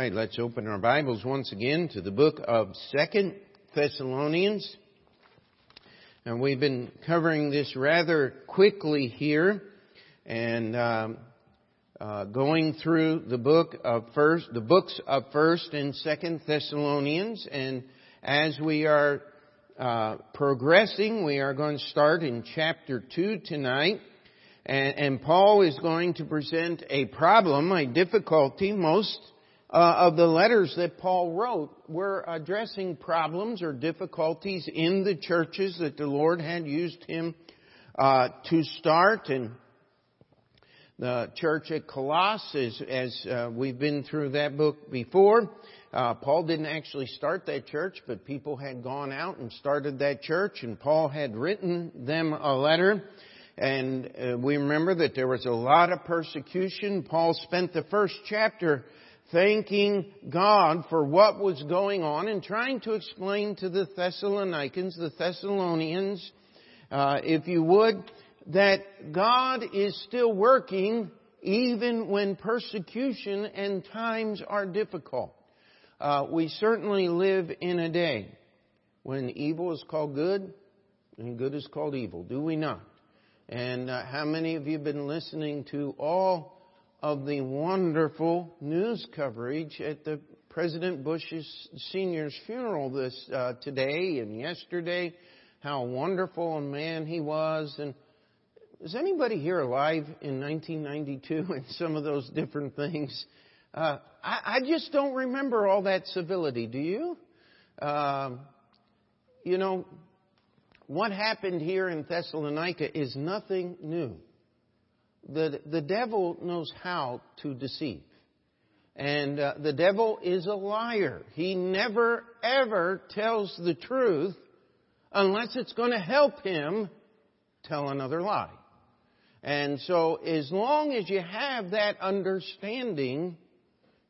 right, let's open our Bibles once again to the book of Second Thessalonians. And we've been covering this rather quickly here and um, uh, going through the book of first, the books of First and Second Thessalonians. And as we are uh, progressing, we are going to start in chapter two tonight. And, and Paul is going to present a problem, a difficulty. Most uh, of the letters that Paul wrote were addressing problems or difficulties in the churches that the Lord had used him uh, to start. And the church at Colossus, as uh, we've been through that book before, uh, Paul didn't actually start that church, but people had gone out and started that church, and Paul had written them a letter and uh, we remember that there was a lot of persecution. Paul spent the first chapter thanking God for what was going on and trying to explain to the Thessalonians, the Thessalonians, uh, if you would, that God is still working even when persecution and times are difficult. Uh, we certainly live in a day when evil is called good and good is called evil, do we not? And uh, how many of you have been listening to all of the wonderful news coverage at the President Bush's senior's funeral this uh, today and yesterday? How wonderful a man he was. And is anybody here alive in 1992 and some of those different things? Uh, I, I, just don't remember all that civility. Do you? Um, you know, what happened here in Thessalonica is nothing new. The, the devil knows how to deceive. And uh, the devil is a liar. He never, ever tells the truth unless it's going to help him tell another lie. And so, as long as you have that understanding,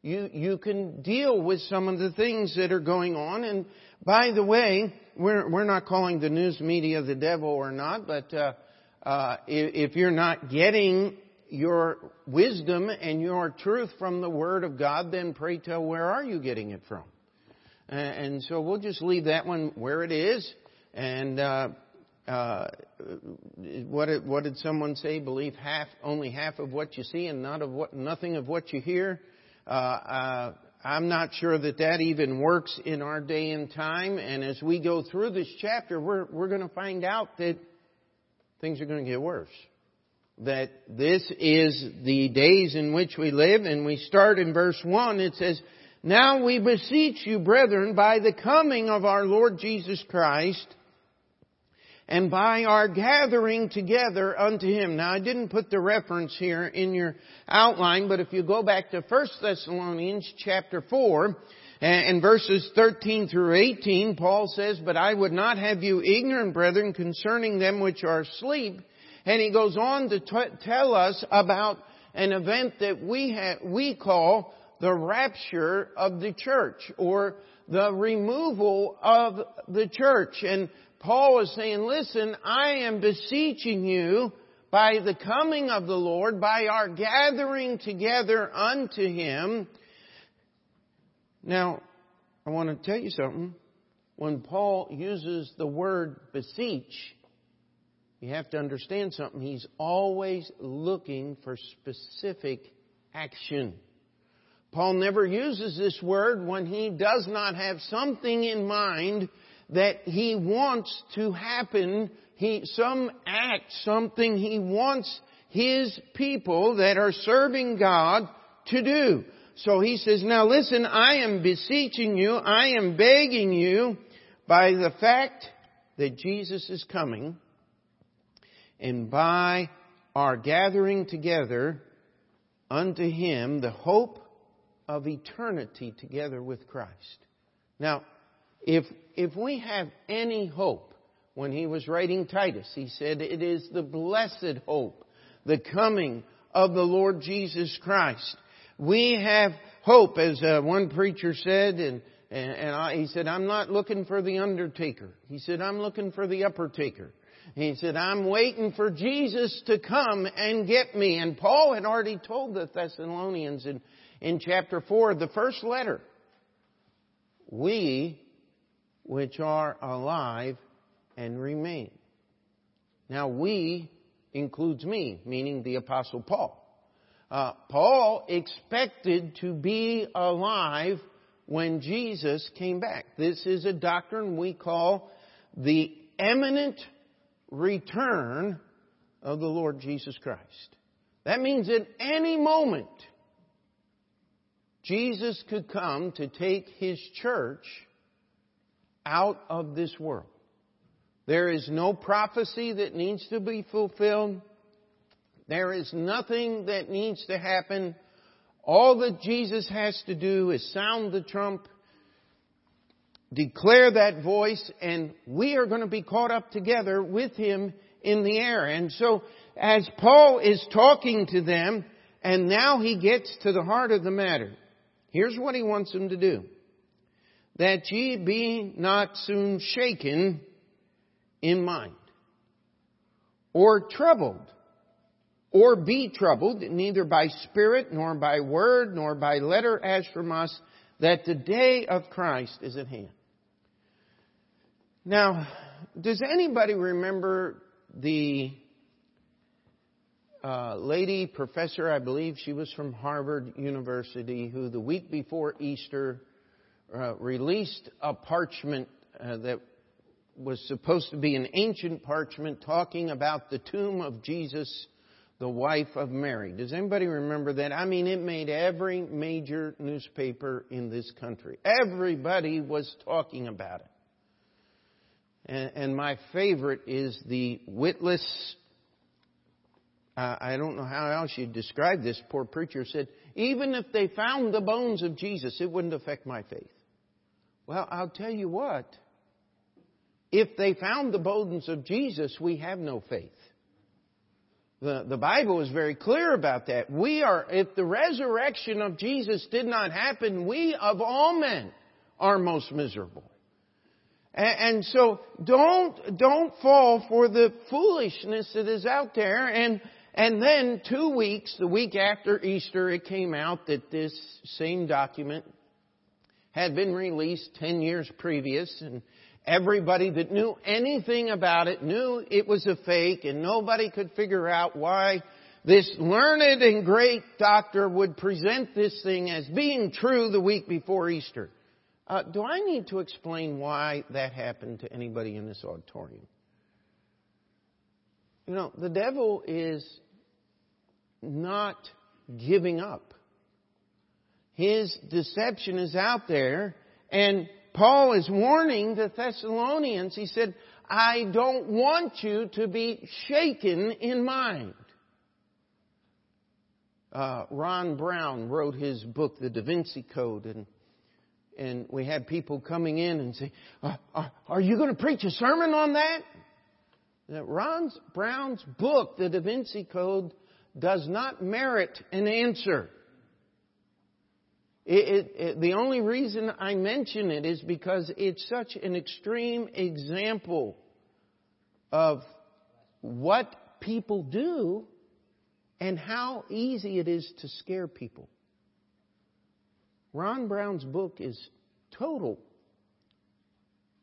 you, you can deal with some of the things that are going on. And by the way, we're, we're not calling the news media the devil or not, but uh, uh, if, you're not getting your wisdom and your truth from the Word of God, then pray tell, where are you getting it from? And so we'll just leave that one where it is. And uh, uh, what, did, what did someone say? Believe half, only half of what you see, and not of what, nothing of what you hear. Uh, uh I'm not sure that that even works in our day and time. And as we go through this chapter, we're, we're going to find out that things are going to get worse. That this is the days in which we live. And we start in verse 1. It says, Now we beseech you, brethren, by the coming of our Lord Jesus Christ, and by our gathering together unto Him. Now I didn't put the reference here in your outline, but if you go back to 1 Thessalonians chapter 4, and verses 13 through 18, Paul says, But I would not have you ignorant, brethren, concerning them which are asleep. And he goes on to t- tell us about an event that we, ha- we call the rapture of the church, or the removal of the church. And Paul is saying, listen, I am beseeching you by the coming of the Lord, by our gathering together unto Him. Now, I want to tell you something. When Paul uses the word beseech, you have to understand something. He's always looking for specific action. Paul never uses this word when he does not have something in mind that he wants to happen, he, some act, something he wants his people that are serving God to do. So he says, now listen, I am beseeching you, I am begging you by the fact that Jesus is coming and by our gathering together unto Him the hope of eternity together with Christ. Now, if, if we have any hope, when he was writing Titus, he said, it is the blessed hope, the coming of the Lord Jesus Christ. We have hope, as uh, one preacher said, and, and, and I, he said, I'm not looking for the undertaker. He said, I'm looking for the upper taker. He said, I'm waiting for Jesus to come and get me. And Paul had already told the Thessalonians in, in chapter 4, the first letter. We, which are alive and remain. Now, we includes me, meaning the Apostle Paul. Uh, Paul expected to be alive when Jesus came back. This is a doctrine we call the imminent return of the Lord Jesus Christ. That means at any moment, Jesus could come to take His church out of this world. There is no prophecy that needs to be fulfilled. There is nothing that needs to happen. All that Jesus has to do is sound the trump, declare that voice, and we are going to be caught up together with Him in the air. And so, as Paul is talking to them, and now he gets to the heart of the matter, here's what he wants them to do. That ye be not soon shaken in mind, or troubled, or be troubled, neither by spirit, nor by word, nor by letter as from us, that the day of Christ is at hand. Now, does anybody remember the uh, lady professor, I believe she was from Harvard University, who the week before Easter uh, released a parchment uh, that was supposed to be an ancient parchment talking about the tomb of Jesus, the wife of Mary. Does anybody remember that? I mean, it made every major newspaper in this country. Everybody was talking about it. And, and my favorite is the witless. Uh, I don't know how else you'd describe this. Poor preacher said, even if they found the bones of Jesus, it wouldn't affect my faith. Well, I'll tell you what. If they found the bones of Jesus, we have no faith. The, the Bible is very clear about that. We are, if the resurrection of Jesus did not happen, we of all men are most miserable. And, and so don't, don't fall for the foolishness that is out there. And, and then two weeks, the week after Easter, it came out that this same document had been released 10 years previous and Everybody that knew anything about it knew it was a fake and nobody could figure out why this learned and great doctor would present this thing as being true the week before Easter. Uh, do I need to explain why that happened to anybody in this auditorium? You know, the devil is not giving up. His deception is out there and Paul is warning the Thessalonians. He said, I don't want you to be shaken in mind. Uh, Ron Brown wrote his book, The Da Vinci Code, and and we had people coming in and say, uh, uh, "Are you going to preach a sermon on that?" That Ron Brown's book, The Da Vinci Code, does not merit an answer. It, it, it, the only reason I mention it is because it's such an extreme example of what people do and how easy it is to scare people. Ron Brown's book is total.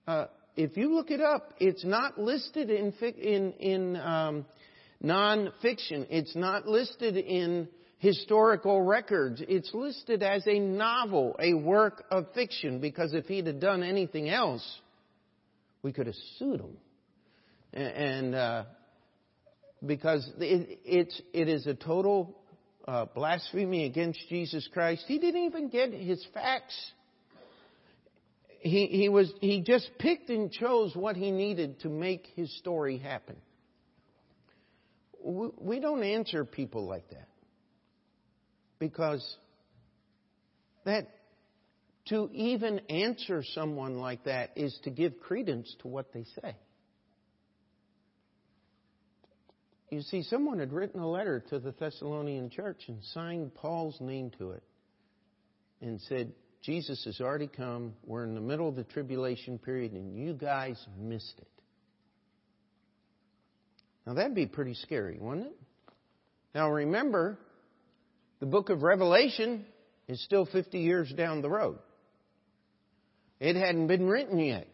Uh, if you look it up, it's not listed in in in um, nonfiction. It's not listed in historical records. It's listed as a novel, a work of fiction, because if he'd have done anything else, we could have sued him. And uh, because it, it's, it is a total uh, blasphemy against Jesus Christ. He didn't even get his facts. He, he, was, he just picked and chose what he needed to make his story happen. We don't answer people like that because that to even answer someone like that is to give credence to what they say. You see, someone had written a letter to the Thessalonian church and signed Paul's name to it and said, Jesus has already come. We're in the middle of the tribulation period, and you guys missed it. Now, that'd be pretty scary, wouldn't it? Now, remember, the book of Revelation is still 50 years down the road. It hadn't been written yet.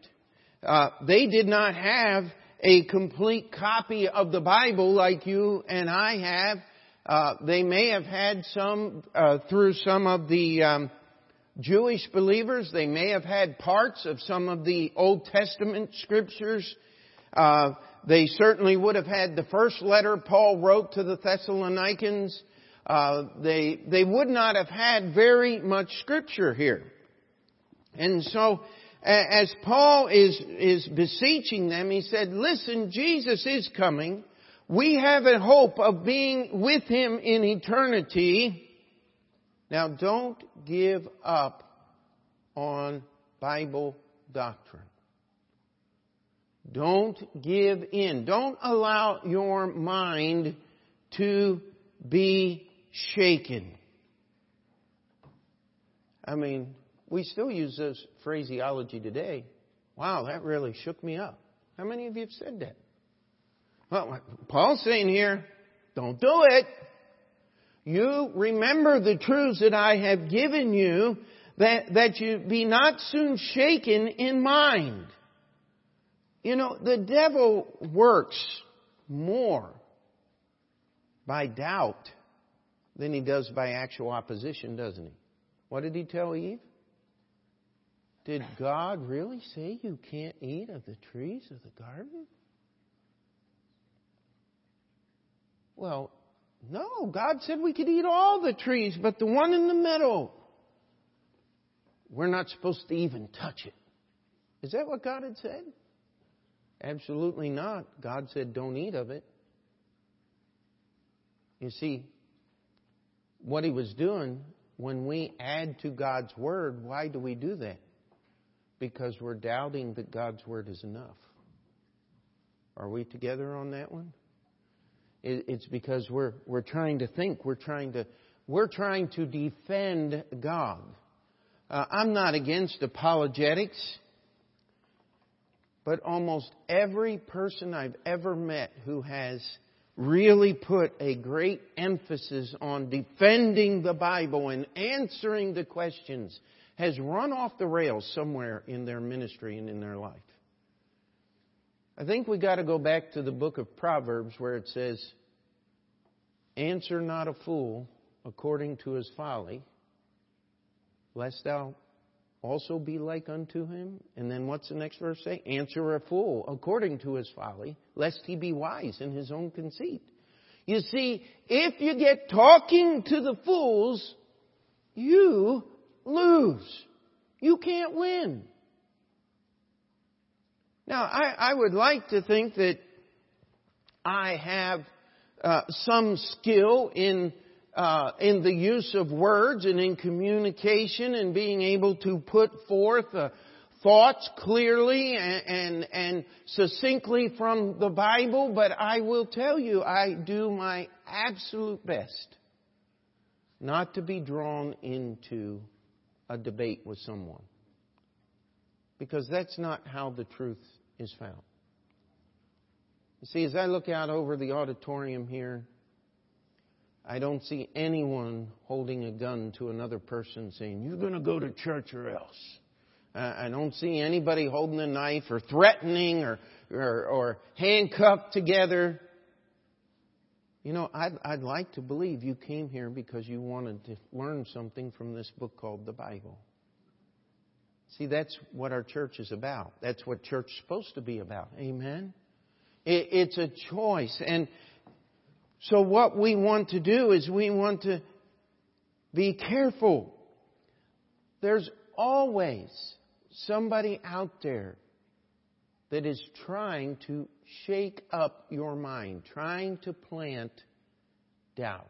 Uh, they did not have a complete copy of the Bible like you and I have. Uh, they may have had some uh, through some of the um, Jewish believers. They may have had parts of some of the Old Testament scriptures. Uh, they certainly would have had the first letter Paul wrote to the Thessalonians. Uh, they they would not have had very much scripture here, and so as Paul is, is beseeching them, he said, listen, Jesus is coming. We have a hope of being with Him in eternity. Now don't give up on Bible doctrine. Don't give in. Don't allow your mind to be shaken. I mean, we still use this phraseology today. Wow, that really shook me up. How many of you have said that? Well, Paul's saying here, don't do it. You remember the truths that I have given you, that, that you be not soon shaken in mind. You know, the devil works more by doubt than he does by actual opposition, doesn't he? What did he tell Eve? Did God really say you can't eat of the trees of the garden? Well, no. God said we could eat all the trees, but the one in the middle, we're not supposed to even touch it. Is that what God had said? Absolutely not. God said, don't eat of it. You see, what he was doing, when we add to God's Word, why do we do that? because we're doubting that God's Word is enough. Are we together on that one? It's because we're, we're trying to think, we're trying to, we're trying to defend God. Uh, I'm not against apologetics, but almost every person I've ever met who has really put a great emphasis on defending the Bible and answering the questions has run off the rails somewhere in their ministry and in their life. I think we got to go back to the book of Proverbs where it says, Answer not a fool according to his folly, lest thou also be like unto him. And then what's the next verse say? Answer a fool according to his folly, lest he be wise in his own conceit. You see, if you get talking to the fools, you lose. You can't win. Now, I, I would like to think that I have uh, some skill in uh, in the use of words and in communication and being able to put forth uh, thoughts clearly and, and, and succinctly from the Bible, but I will tell you, I do my absolute best not to be drawn into a debate with someone. Because that's not how the truth is found. You see, as I look out over the auditorium here, I don't see anyone holding a gun to another person saying, You're going to go to church or else. I don't see anybody holding a knife or threatening or, or, or handcuffed together. You know, I'd, I'd like to believe you came here because you wanted to learn something from this book called the Bible. See, that's what our church is about. That's what church is supposed to be about. Amen? It, it's a choice. And so what we want to do is we want to be careful. There's always somebody out there that is trying to shake up your mind, trying to plant doubts.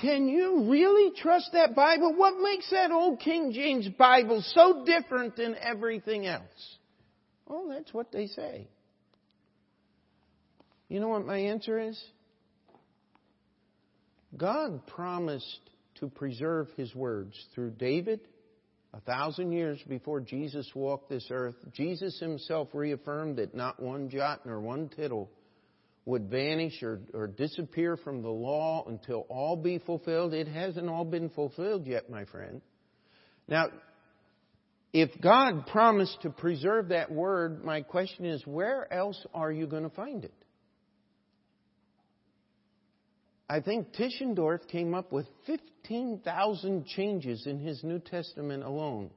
Can you really trust that Bible? What makes that old King James Bible so different than everything else? Oh, that's what they say. You know what my answer is? God promised to preserve His words through David, a thousand years before Jesus walked this earth, Jesus himself reaffirmed that not one jot nor one tittle would vanish or, or disappear from the law until all be fulfilled. It hasn't all been fulfilled yet, my friend. Now, if God promised to preserve that word, my question is, where else are you going to find it? I think Tischendorf came up with 15,000 changes in his New Testament alone.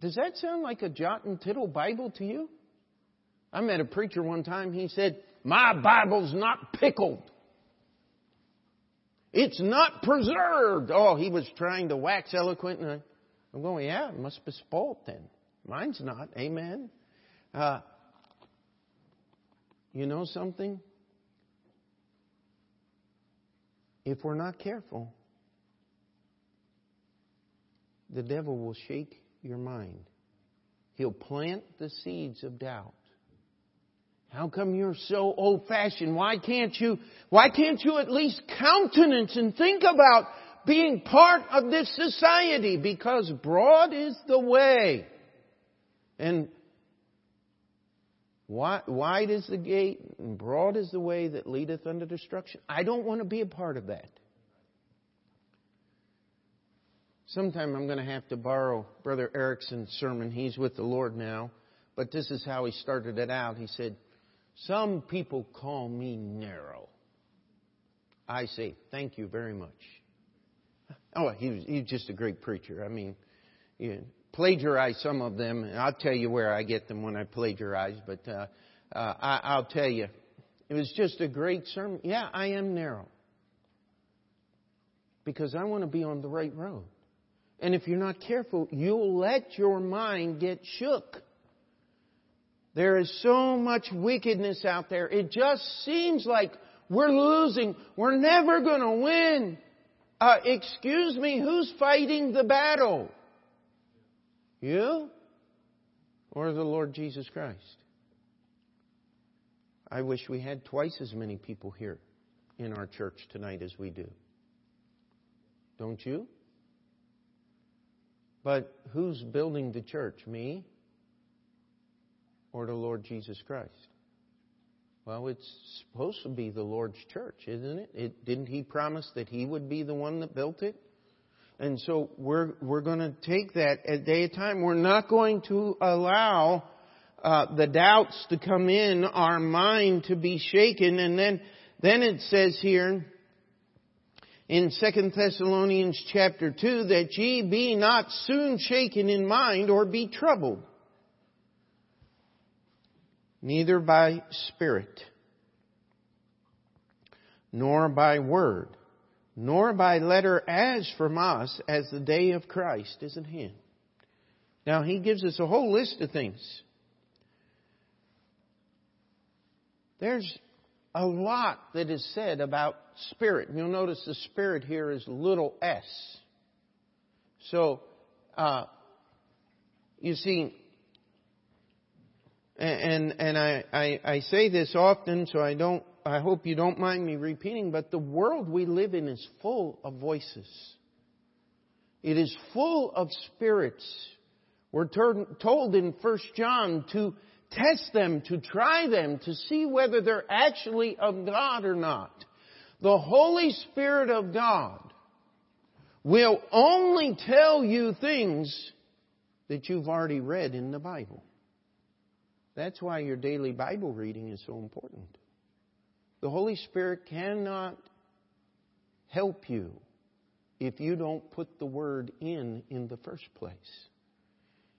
Does that sound like a jot and tittle Bible to you? I met a preacher one time, he said, My Bible's not pickled. It's not preserved. Oh, he was trying to wax eloquent, and I'm going, Yeah, it must be spoiled then. Mine's not. Amen. Uh, you know something? If we're not careful, the devil will shake your mind. He'll plant the seeds of doubt. How come you're so old fashioned? Why can't you, why can't you at least countenance and think about being part of this society? Because broad is the way. And wide is the gate and broad is the way that leadeth unto destruction. I don't want to be a part of that. Sometime I'm going to have to borrow Brother Erickson's sermon. He's with the Lord now. But this is how he started it out. He said, Some people call me narrow. I say, Thank you very much. Oh, he was, he's just a great preacher. I mean, you plagiarize some of them. And I'll tell you where I get them when I plagiarize, but uh, uh, I, I'll tell you. It was just a great sermon. Yeah, I am narrow. Because I want to be on the right road. And if you're not careful, you'll let your mind get shook. There is so much wickedness out there. It just seems like we're losing. We're never going to win. Uh, excuse me, who's fighting the battle? You? Or the Lord Jesus Christ? I wish we had twice as many people here in our church tonight as we do. Don't you? But who's building the church? Me or the Lord Jesus Christ? Well, it's supposed to be the Lord's church, isn't it? it didn't He promise that He would be the one that built it? And so we're, we're going to take that a day at time. We're not going to allow uh, the doubts to come in, our mind to be shaken. And then, then it says here, in 2 Thessalonians chapter 2 that ye be not soon shaken in mind or be troubled, neither by spirit, nor by word, nor by letter as from us, as the day of Christ is at hand. Now he gives us a whole list of things. There's a lot that is said about spirit. You'll notice the spirit here is little s. So, uh, you see, and and I, I, I say this often, so I don't. I hope you don't mind me repeating, but the world we live in is full of voices. It is full of spirits. We're told in First John to test them, to try them, to see whether they're actually of God or not. The Holy Spirit of God will only tell you things that you've already read in the Bible. That's why your daily Bible reading is so important. The Holy Spirit cannot help you if you don't put the Word in in the first place.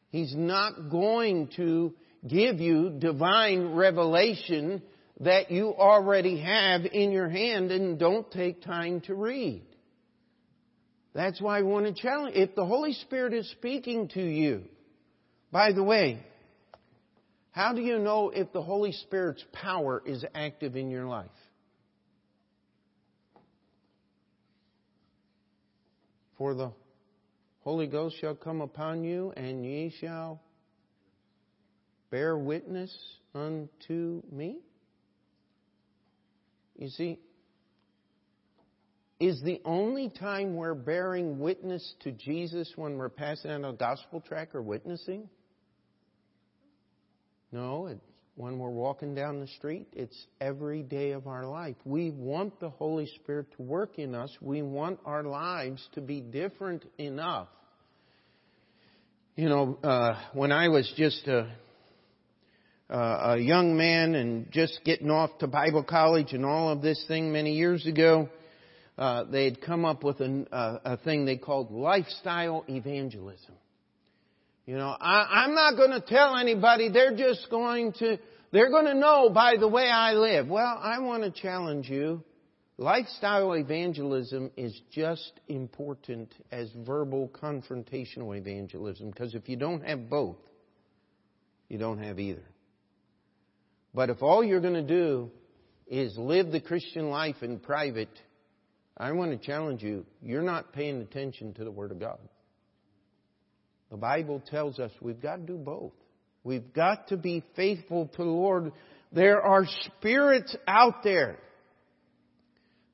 He's not going to give you divine revelation that you already have in your hand and don't take time to read. That's why I want to challenge. If the Holy Spirit is speaking to you, by the way, how do you know if the Holy Spirit's power is active in your life? For the Holy Ghost shall come upon you, and ye shall bear witness unto me? You see, is the only time we're bearing witness to Jesus when we're passing out a gospel tract or witnessing? No, it's when we're walking down the street. It's every day of our life. We want the Holy Spirit to work in us. We want our lives to be different enough. You know, uh, when I was just a, a young man and just getting off to Bible college and all of this thing many years ago, uh, they had come up with a, a thing they called lifestyle evangelism. You know, I, I'm not going to tell anybody. They're just going to, they're going to know by the way I live. Well, I want to challenge you. Lifestyle evangelism is just important as verbal confrontational evangelism because if you don't have both, you don't have either. But if all you're going to do is live the Christian life in private, I want to challenge you, you're not paying attention to the Word of God. The Bible tells us we've got to do both. We've got to be faithful to the Lord. There are spirits out there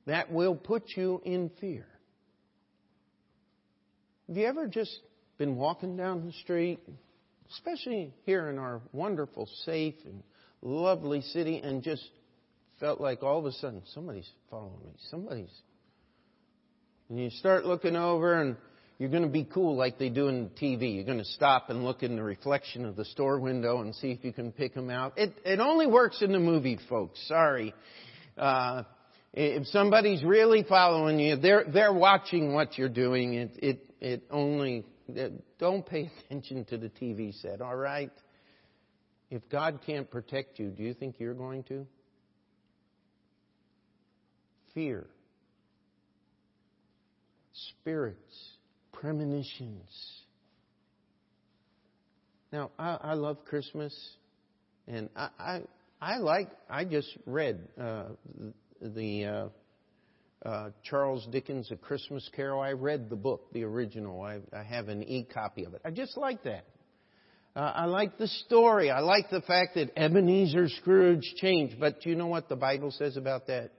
that will put you in fear. Have you ever just been walking down the street, especially here in our wonderful, safe, and lovely city, and just felt like all of a sudden somebody's following me? Somebody's. And you start looking over and you're going to be cool like they do in TV. You're going to stop and look in the reflection of the store window and see if you can pick them out. It, it only works in the movie, folks. Sorry. Uh, if somebody's really following you, they're, they're watching what you're doing. It, it, it only, don't pay attention to the TV set, alright? If God can't protect you, do you think you're going to? Fear. Spirits premonitions. Now, I, I love Christmas, and I, I, I like. I just read uh, the uh, uh, Charles Dickens' A Christmas Carol. I read the book, the original. I, I have an e-copy of it. I just like that. Uh, I like the story. I like the fact that Ebenezer Scrooge changed. But you know what the Bible says about that?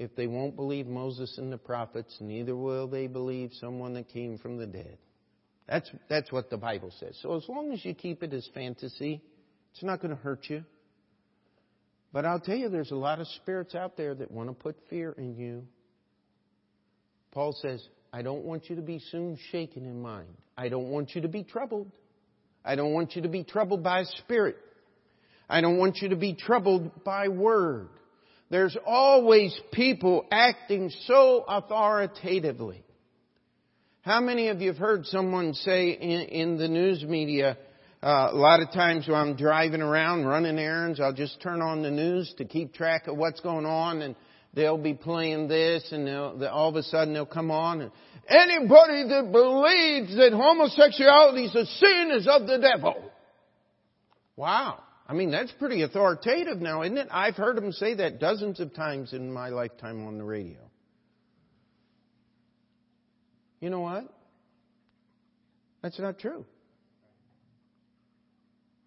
If they won't believe Moses and the prophets, neither will they believe someone that came from the dead. That's, that's what the Bible says. So as long as you keep it as fantasy, it's not going to hurt you. But I'll tell you, there's a lot of spirits out there that want to put fear in you. Paul says, I don't want you to be soon shaken in mind. I don't want you to be troubled. I don't want you to be troubled by spirit. I don't want you to be troubled by word. There's always people acting so authoritatively. How many of you have heard someone say in, in the news media, uh, a lot of times when I'm driving around running errands, I'll just turn on the news to keep track of what's going on and they'll be playing this and they'll, all of a sudden they'll come on and anybody that believes that homosexuality is a sin is of the devil. Wow. I mean, that's pretty authoritative now, isn't it? I've heard him say that dozens of times in my lifetime on the radio. You know what? That's not true.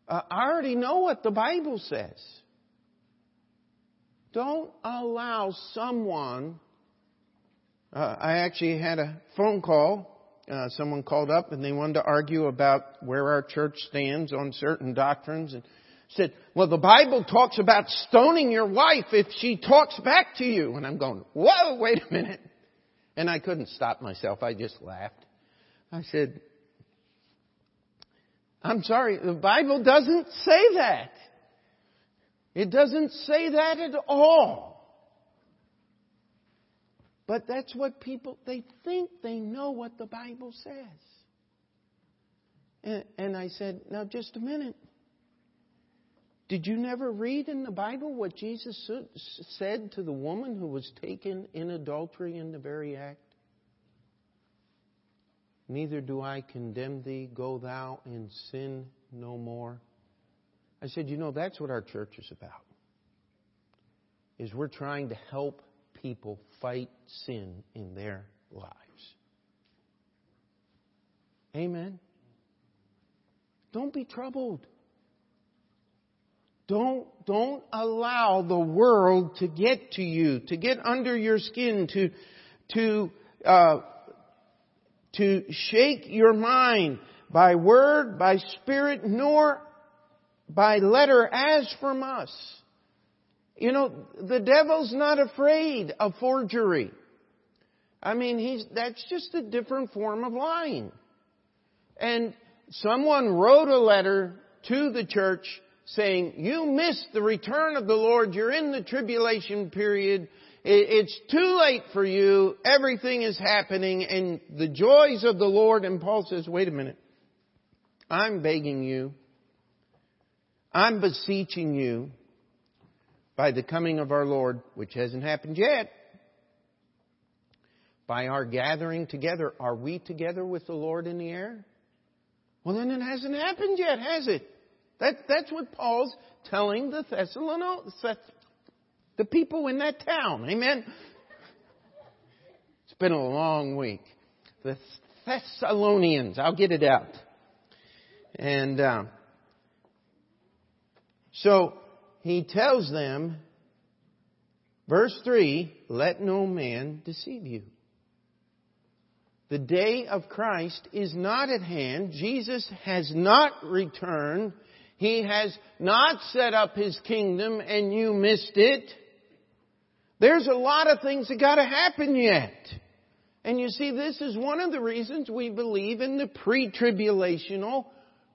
Uh, I already know what the Bible says. Don't allow someone. Uh, I actually had a phone call. Uh, someone called up and they wanted to argue about where our church stands on certain doctrines. And said, well, the Bible talks about stoning your wife if she talks back to you. And I'm going, whoa, wait a minute. And I couldn't stop myself. I just laughed. I said, I'm sorry, the Bible doesn't say that. It doesn't say that at all. But that's what people, they think they know what the Bible says. And, and I said, now just a minute. Did you never read in the Bible what Jesus said to the woman who was taken in adultery in the very act? Neither do I condemn thee. Go thou and sin no more. I said, you know, that's what our church is about. Is we're trying to help people fight sin in their lives. Amen. Don't be troubled. Don't, don't allow the world to get to you, to get under your skin, to, to, uh, to shake your mind by word, by spirit, nor by letter as from us. You know, the devil's not afraid of forgery. I mean, he's, that's just a different form of lying. And someone wrote a letter to the church saying, you missed the return of the Lord, you're in the tribulation period, it's too late for you, everything is happening, and the joys of the Lord, and Paul says, wait a minute, I'm begging you, I'm beseeching you, by the coming of our Lord, which hasn't happened yet, by our gathering together, are we together with the Lord in the air? Well, then it hasn't happened yet, has it? That, that's what Paul's telling the Thessalonians, the people in that town. Amen? It's been a long week. The Thessalonians, I'll get it out. And uh, so he tells them, verse 3, let no man deceive you. The day of Christ is not at hand. Jesus has not returned. He has not set up his kingdom and you missed it. There's a lot of things that gotta happen yet. And you see, this is one of the reasons we believe in the pre-tribulational,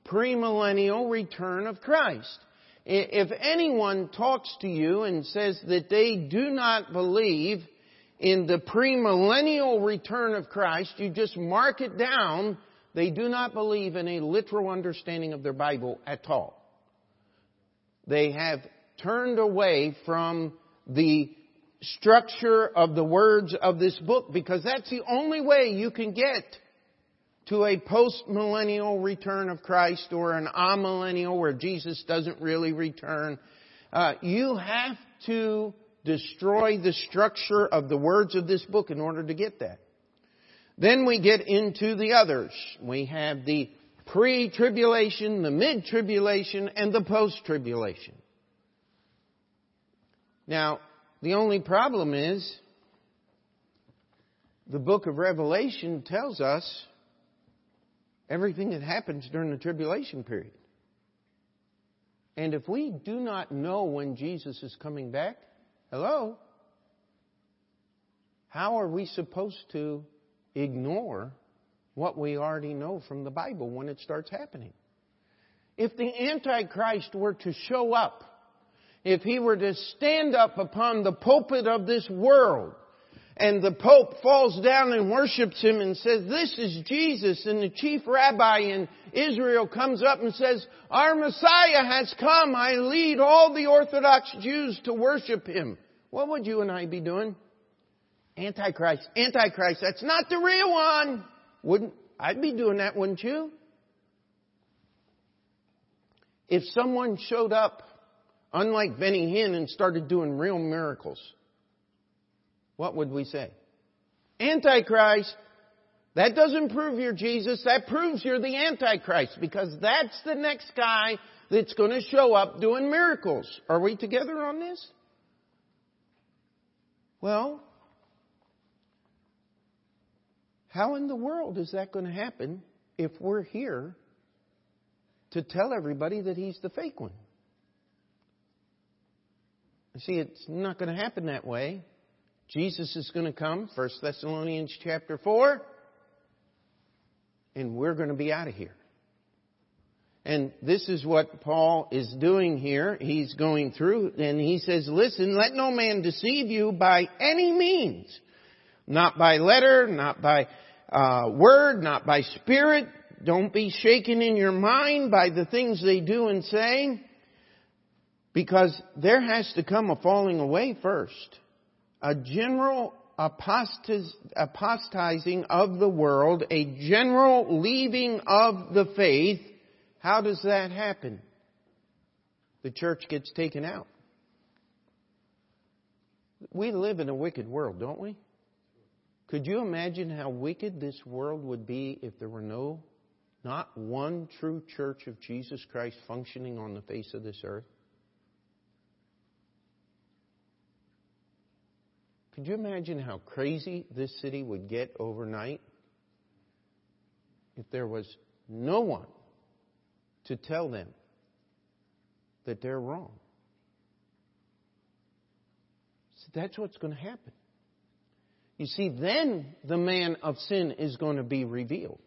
premillennial return of Christ. If anyone talks to you and says that they do not believe in the premillennial return of Christ, you just mark it down. They do not believe in a literal understanding of their Bible at all. They have turned away from the structure of the words of this book because that's the only way you can get to a post-millennial return of Christ or an amillennial where Jesus doesn't really return. Uh, you have to destroy the structure of the words of this book in order to get that. Then we get into the others. We have the pre-tribulation, the mid-tribulation, and the post-tribulation. Now, the only problem is the book of Revelation tells us everything that happens during the tribulation period. And if we do not know when Jesus is coming back, hello, how are we supposed to ignore what we already know from the Bible when it starts happening? If the Antichrist were to show up, if he were to stand up upon the pulpit of this world and the Pope falls down and worships him and says, this is Jesus, and the chief rabbi in Israel comes up and says, our Messiah has come, I lead all the Orthodox Jews to worship him. What would you and I be doing? Antichrist, Antichrist, that's not the real one. Wouldn't, I'd be doing that, wouldn't you? If someone showed up, unlike Benny Hinn, and started doing real miracles, what would we say? Antichrist. That doesn't prove you're Jesus. That proves you're the Antichrist because that's the next guy that's going to show up doing miracles. Are we together on this? Well, how in the world is that going to happen if we're here to tell everybody that he's the fake one? See, it's not going to happen that way. Jesus is going to come, 1 Thessalonians chapter 4, and we're going to be out of here. And this is what Paul is doing here. He's going through and he says, listen, let no man deceive you by any means. Not by letter, not by uh, word, not by spirit. Don't be shaken in your mind by the things they do and say. Because there has to come a falling away first a general apostatizing of the world, a general leaving of the faith, how does that happen? The church gets taken out. We live in a wicked world, don't we? Could you imagine how wicked this world would be if there were no, not one true church of Jesus Christ functioning on the face of this earth? Could you imagine how crazy this city would get overnight if there was no one to tell them that they're wrong. So that's what's going to happen. You see, then the man of sin is going to be revealed.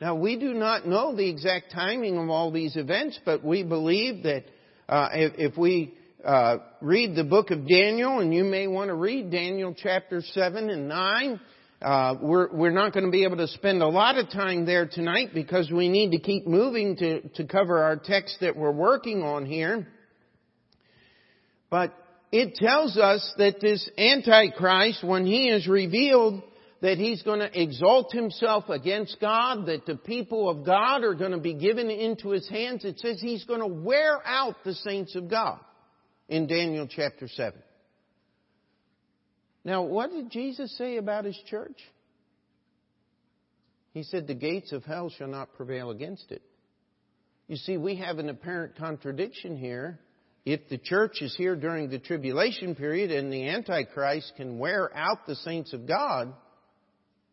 Now, we do not know the exact timing of all these events, but we believe that uh, if, if, we uh, read the book of Daniel, and you may want to read Daniel chapter 7 and 9, uh, we're, we're not going to be able to spend a lot of time there tonight because we need to keep moving to, to cover our text that we're working on here. But it tells us that this Antichrist, when he is revealed, that he's going to exalt himself against God, that the people of God are going to be given into his hands. It says he's going to wear out the saints of God in Daniel chapter 7. Now, what did Jesus say about his church? He said, The gates of hell shall not prevail against it. You see, we have an apparent contradiction here. If the church is here during the tribulation period and the Antichrist can wear out the saints of God,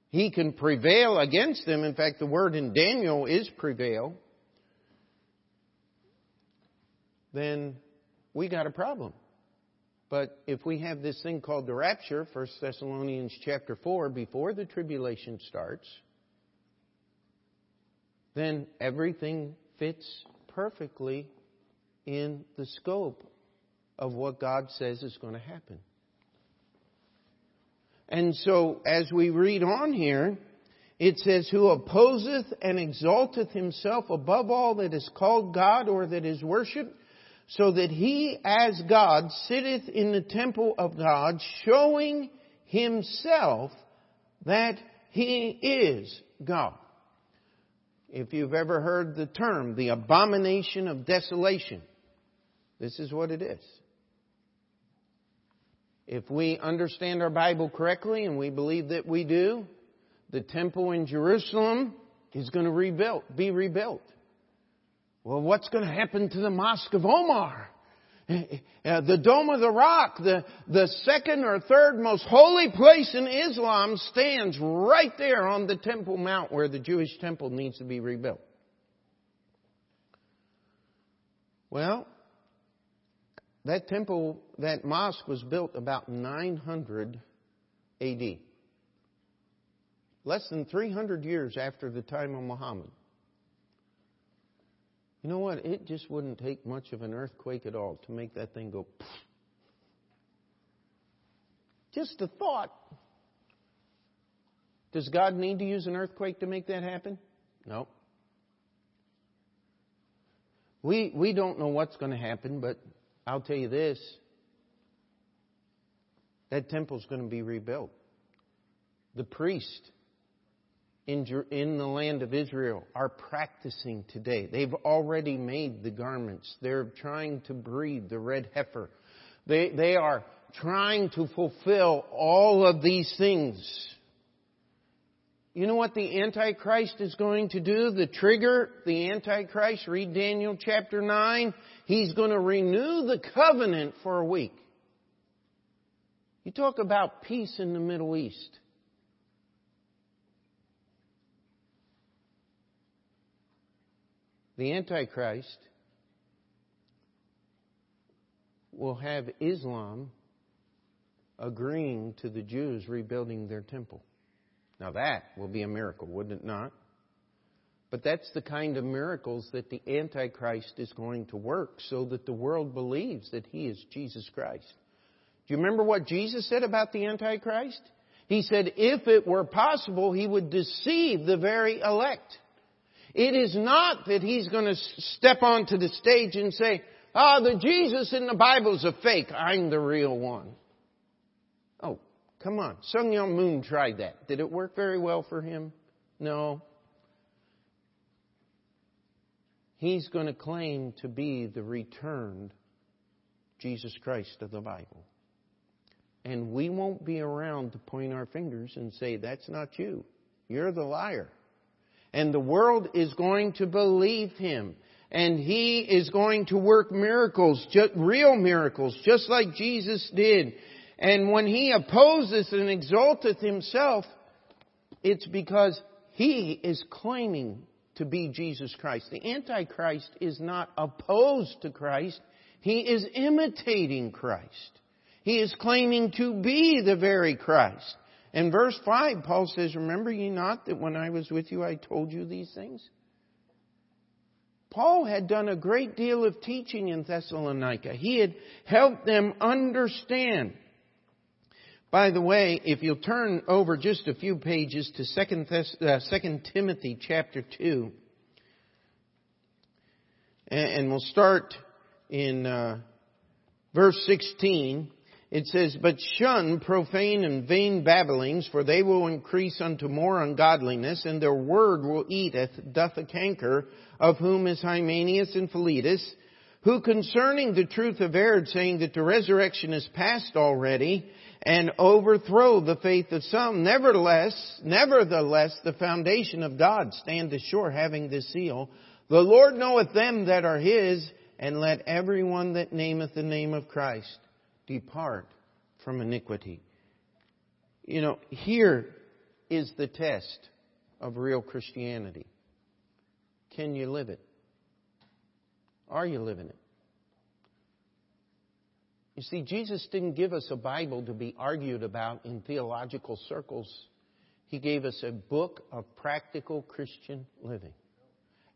he can prevail against them. In fact, the word in Daniel is prevail. Then we got a problem. But if we have this thing called the rapture, 1 Thessalonians chapter 4, before the tribulation starts, then everything fits perfectly in the scope of what God says is going to happen. And so, as we read on here, it says, Who opposeth and exalteth himself above all that is called God or that is worshipped, so that he as God sitteth in the temple of God, showing himself that he is God. If you've ever heard the term, the abomination of desolation, this is what it is. If we understand our Bible correctly, and we believe that we do, the temple in Jerusalem is going to rebuild, be rebuilt. Well, what's going to happen to the Mosque of Omar? Uh, the Dome of the Rock, the, the second or third most holy place in Islam, stands right there on the Temple Mount where the Jewish temple needs to be rebuilt. Well, that temple, that mosque was built about 900 AD. Less than 300 years after the time of Muhammad. You know what? It just wouldn't take much of an earthquake at all to make that thing go. Just a thought. Does God need to use an earthquake to make that happen? No. We, we don't know what's going to happen, but I'll tell you this that temple's going to be rebuilt. The priest in, in the land of Israel are practicing today. They've already made the garments. They're trying to breed the red heifer. They, they are trying to fulfill all of these things. You know what the Antichrist is going to do? The trigger, the Antichrist, read Daniel chapter 9. He's going to renew the covenant for a week. You talk about peace in the Middle East. the Antichrist will have Islam agreeing to the Jews rebuilding their temple. Now that will be a miracle, wouldn't it not? But that's the kind of miracles that the Antichrist is going to work so that the world believes that he is Jesus Christ. Do you remember what Jesus said about the Antichrist? He said if it were possible, he would deceive the very elect. It is not that he's going to step onto the stage and say, ah, oh, the Jesus in the Bible is a fake. I'm the real one. Oh, come on. Sun Myung Moon tried that. Did it work very well for him? No. He's going to claim to be the returned Jesus Christ of the Bible. And we won't be around to point our fingers and say, that's not you. You're the liar. And the world is going to believe him. And he is going to work miracles, just, real miracles, just like Jesus did. And when he opposes and exalteth himself, it's because he is claiming to be Jesus Christ. The Antichrist is not opposed to Christ. He is imitating Christ. He is claiming to be the very Christ. In verse 5, Paul says, Remember ye not that when I was with you I told you these things? Paul had done a great deal of teaching in Thessalonica. He had helped them understand. By the way, if you'll turn over just a few pages to 2, Thess- uh, 2 Timothy chapter 2, and we'll start in uh, verse 16 it says, But shun profane and vain babblings, for they will increase unto more ungodliness, and their word will eat as doth a canker, of whom is Hymenaeus and Philetus, who concerning the truth averred, saying that the resurrection is past already, and overthrow the faith of some. Nevertheless, nevertheless, the foundation of God standeth sure, having this seal. The Lord knoweth them that are his, and let everyone that nameth the name of Christ depart from iniquity. You know, here is the test of real Christianity. Can you live it? Are you living it? You see, Jesus didn't give us a Bible to be argued about in theological circles. He gave us a book of practical Christian living.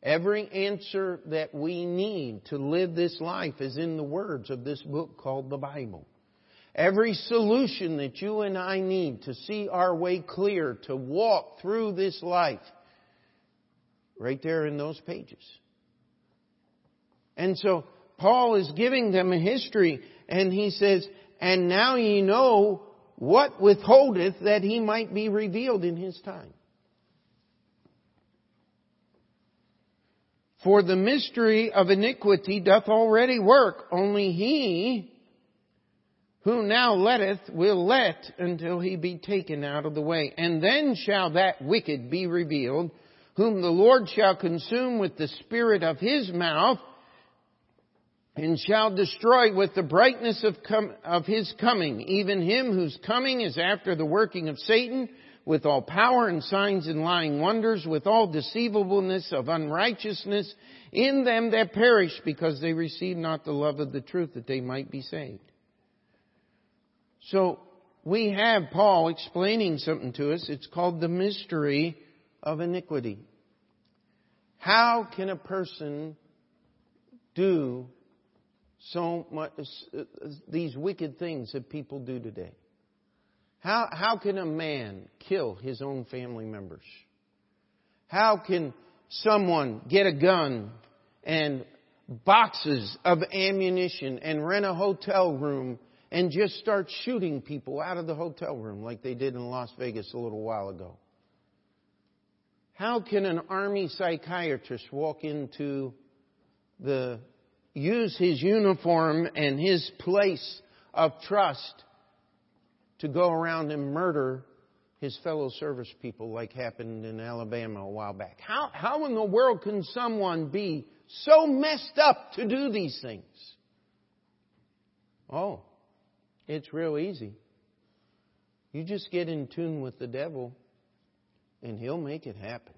Every answer that we need to live this life is in the words of this book called the Bible. Every solution that you and I need to see our way clear, to walk through this life, right there in those pages. And so, Paul is giving them a history, and he says, And now ye know what withholdeth that he might be revealed in his time. For the mystery of iniquity doth already work, only he who now letteth will let until he be taken out of the way. And then shall that wicked be revealed, whom the Lord shall consume with the spirit of his mouth, and shall destroy with the brightness of, com- of his coming, even him whose coming is after the working of Satan, with all power and signs and lying wonders, with all deceivableness of unrighteousness in them that perish, because they receive not the love of the truth that they might be saved. So, we have Paul explaining something to us. It's called the mystery of iniquity. How can a person do so much, uh, uh, these wicked things that people do today? How, how can a man kill his own family members? How can someone get a gun and boxes of ammunition and rent a hotel room and just start shooting people out of the hotel room like they did in Las Vegas a little while ago? How can an army psychiatrist walk into the, use his uniform and his place of trust to go around and murder his fellow service people like happened in Alabama a while back. How, how in the world can someone be so messed up to do these things? Oh, it's real easy. You just get in tune with the devil and he'll make it happen.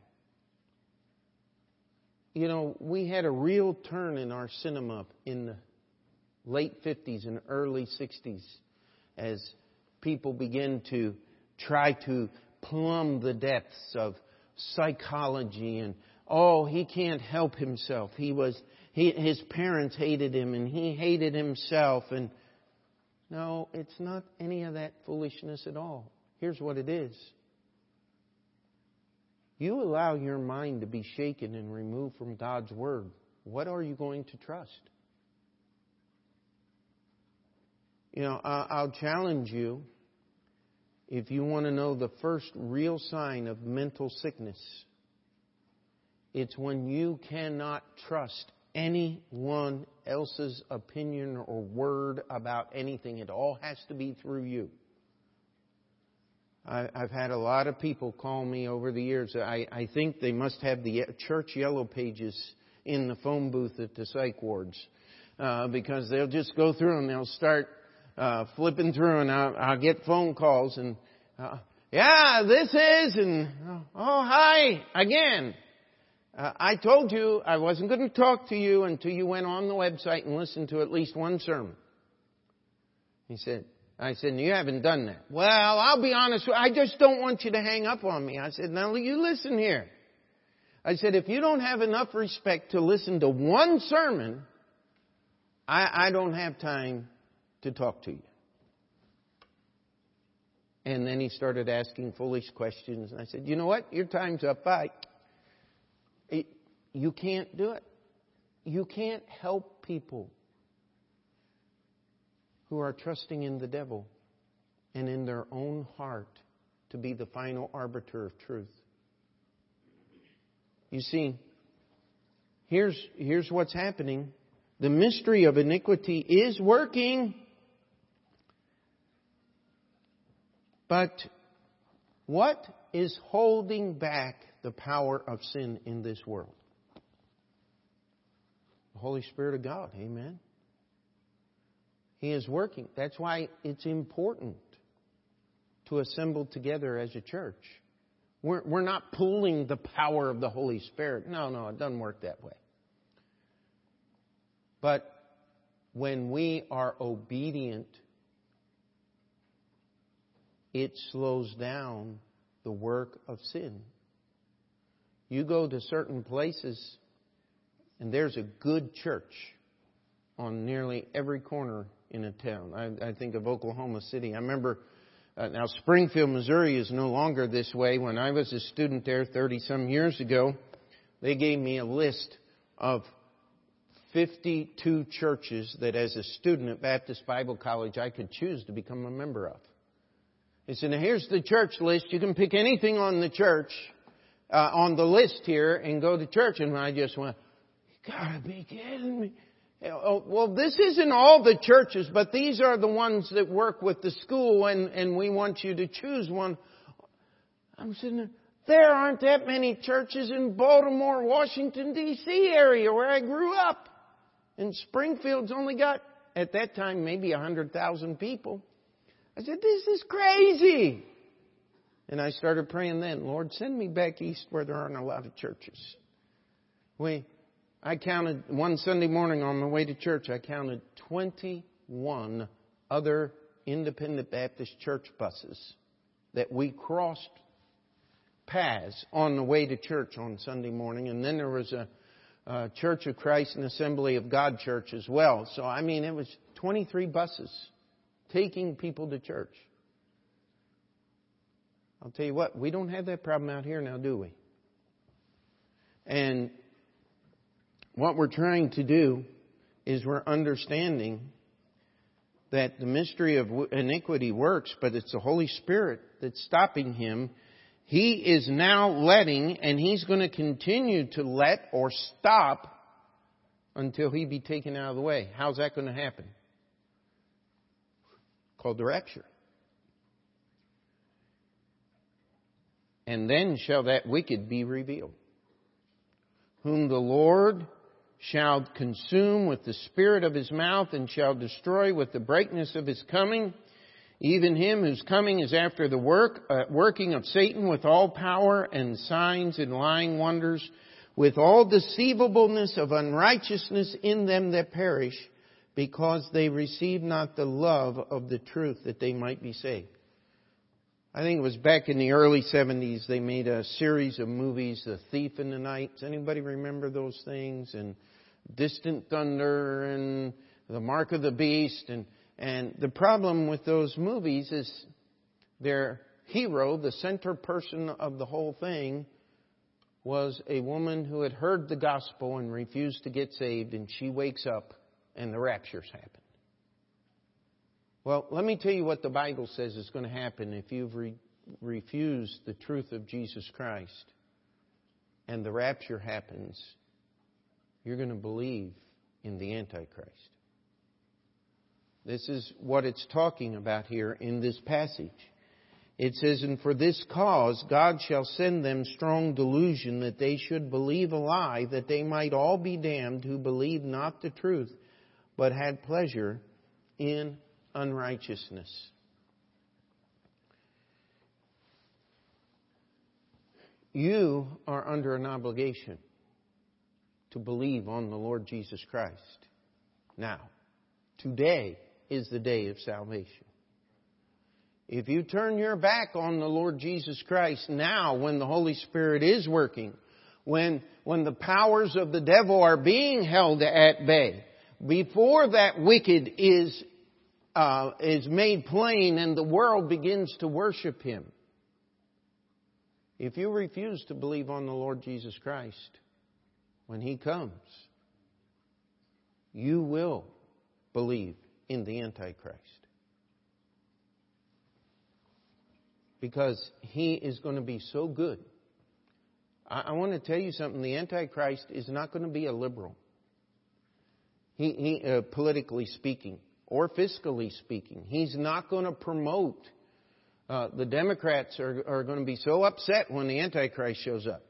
You know, we had a real turn in our cinema in the late 50s and early 60s as people begin to try to plumb the depths of psychology and oh he can't help himself. He was he, his parents hated him and he hated himself. And no it's not any of that foolishness at all. Here's what it is you allow your mind to be shaken and removed from God's word what are you going to trust You know, I'll challenge you if you want to know the first real sign of mental sickness, it's when you cannot trust anyone else's opinion or word about anything. It all has to be through you. I, I've had a lot of people call me over the years. I, I think they must have the church yellow pages in the phone booth at the psych wards uh, because they'll just go through and they'll start uh, flipping through and I'll, I'll get phone calls and, uh, yeah, this is, and, oh, hi, again. uh, I told you I wasn't going to talk to you until you went on the website and listened to at least one sermon. He said, I said, you haven't done that. Well, I'll be honest, with you. I just don't want you to hang up on me. I said, now you listen here. I said, if you don't have enough respect to listen to one sermon, I, I don't have time to talk to you. And then he started asking foolish questions. And I said, you know what? Your time's up. Bye. You can't do it. You can't help people who are trusting in the devil and in their own heart to be the final arbiter of truth. You see, here's, here's what's happening. The mystery of iniquity is working. But what is holding back the power of sin in this world? The Holy Spirit of God. Amen. He is working. That's why it's important to assemble together as a church. We're, we're not pulling the power of the Holy Spirit. No, no, it doesn't work that way. But when we are obedient, it slows down the work of sin. You go to certain places, and there's a good church on nearly every corner in a town. I, I think of Oklahoma City. I remember uh, now, Springfield, Missouri is no longer this way. When I was a student there 30 some years ago, they gave me a list of 52 churches that as a student at Baptist Bible College I could choose to become a member of. They said, now here's the church list. You can pick anything on the church, uh, on the list here and go to church. And I just went, you gotta be kidding me. Oh, well, this isn't all the churches, but these are the ones that work with the school, and, and we want you to choose one. I'm sitting there. There aren't that many churches in Baltimore, Washington, D.C. area where I grew up. And Springfield's only got, at that time, maybe 100,000 people. I said, this is crazy. And I started praying then, Lord, send me back east where there aren't a lot of churches. We, I counted one Sunday morning on my way to church, I counted 21 other independent Baptist church buses that we crossed paths on the way to church on Sunday morning. And then there was a, a Church of Christ and Assembly of God church as well. So, I mean, it was 23 buses taking people to church. I'll tell you what, we don't have that problem out here now, do we? And what we're trying to do is we're understanding that the mystery of iniquity works, but it's the Holy Spirit that's stopping him. He is now letting, and he's going to continue to let or stop until he be taken out of the way. How's that going to happen? Called the rapture. And then shall that wicked be revealed, whom the Lord shall consume with the spirit of his mouth and shall destroy with the brightness of his coming. Even him whose coming is after the work, uh, working of Satan with all power and signs and lying wonders, with all deceivableness of unrighteousness in them that perish, because they receive not the love of the truth that they might be saved. I think it was back in the early 70s they made a series of movies, The Thief in the Night. Does anybody remember those things? And Distant Thunder and The Mark of the Beast. And, and the problem with those movies is their hero, the center person of the whole thing, was a woman who had heard the gospel and refused to get saved, and she wakes up and the rapture's happened. Well, let me tell you what the Bible says is going to happen if you've re- refused the truth of Jesus Christ and the rapture happens. You're going to believe in the Antichrist. This is what it's talking about here in this passage. It says, And for this cause God shall send them strong delusion that they should believe a lie, that they might all be damned who believed not the truth, but had pleasure in unrighteousness. You are under an obligation. to believe on the Lord Jesus Christ. Now, today is the day of salvation. If you turn your back on the Lord Jesus Christ now when the Holy Spirit is working, when, when the powers of the devil are being held at bay, before that wicked is, uh, is made plain and the world begins to worship him, if you refuse to believe on the Lord Jesus Christ, when He comes, you will believe in the Antichrist. Because He is going to be so good. I, I want to tell you something. The Antichrist is not going to be a liberal. He, he uh, politically speaking or fiscally speaking. He's not going to promote uh, the Democrats are, are going to be so upset when the Antichrist shows up.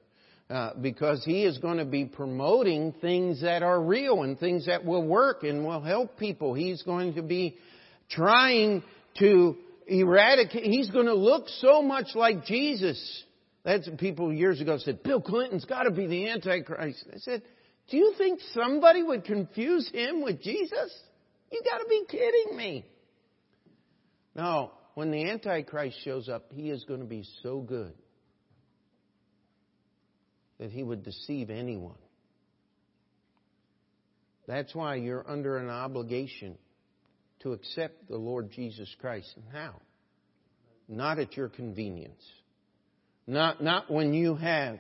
Uh, because he is going to be promoting things that are real and things that will work and will help people. He's going to be trying to eradicate, he's going to look so much like Jesus. That's people years ago said, Bill Clinton's got to be the Antichrist. I said, do you think somebody would confuse him with Jesus? You got to be kidding me. No, when the Antichrist shows up, he is going to be so good that he would deceive anyone. That's why you're under an obligation to accept the Lord Jesus Christ now. Not at your convenience. Not, not when you have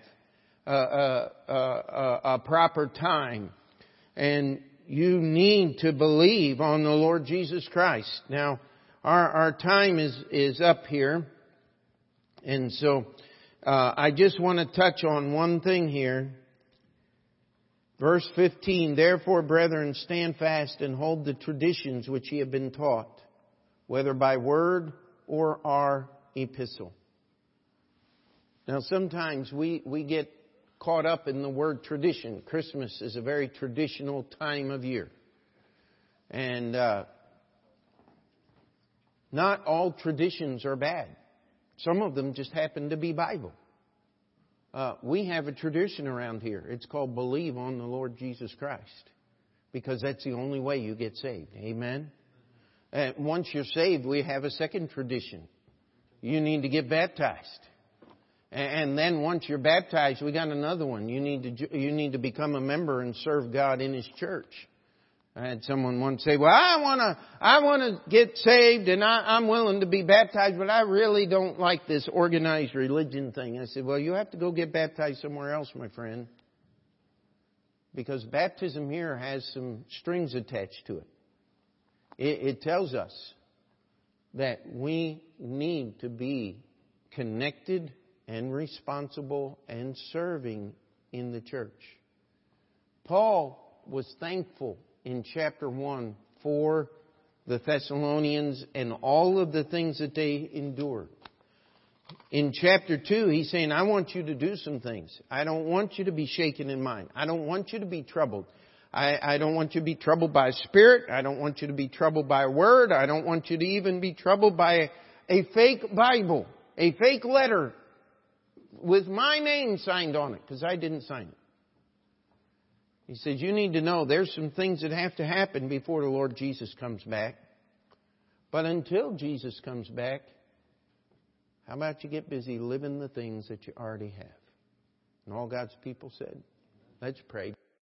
a, a, a, a proper time and you need to believe on the Lord Jesus Christ. Now, our, our time is, is up here. And so, uh, I just want to touch on one thing here. Verse 15, Therefore, brethren, stand fast and hold the traditions which ye have been taught, whether by word or our epistle. Now, sometimes we, we get caught up in the word tradition. Christmas is a very traditional time of year. And uh, not all traditions are bad. Some of them just happen to be Bible. Uh, we have a tradition around here. It's called believe on the Lord Jesus Christ. Because that's the only way you get saved. Amen? And once you're saved, we have a second tradition. You need to get baptized. And then once you're baptized, we got another one. You need to, you need to become a member and serve God in His church. I had someone once say, well, I want to, I want to get saved and I, I'm willing to be baptized, but I really don't like this organized religion thing. I said, well, you have to go get baptized somewhere else, my friend. Because baptism here has some strings attached to it. It, it tells us that we need to be connected and responsible and serving in the church. Paul was thankful in chapter 1 for the Thessalonians and all of the things that they endured. In chapter 2, he's saying, I want you to do some things. I don't want you to be shaken in mind. I don't want you to be troubled. I, I don't want you to be troubled by spirit. I don't want you to be troubled by word. I don't want you to even be troubled by a, a fake Bible, a fake letter with my name signed on it, because I didn't sign it. He says, You need to know there's some things that have to happen before the Lord Jesus comes back. But until Jesus comes back, how about you get busy living the things that you already have? And all God's people said, Let's pray.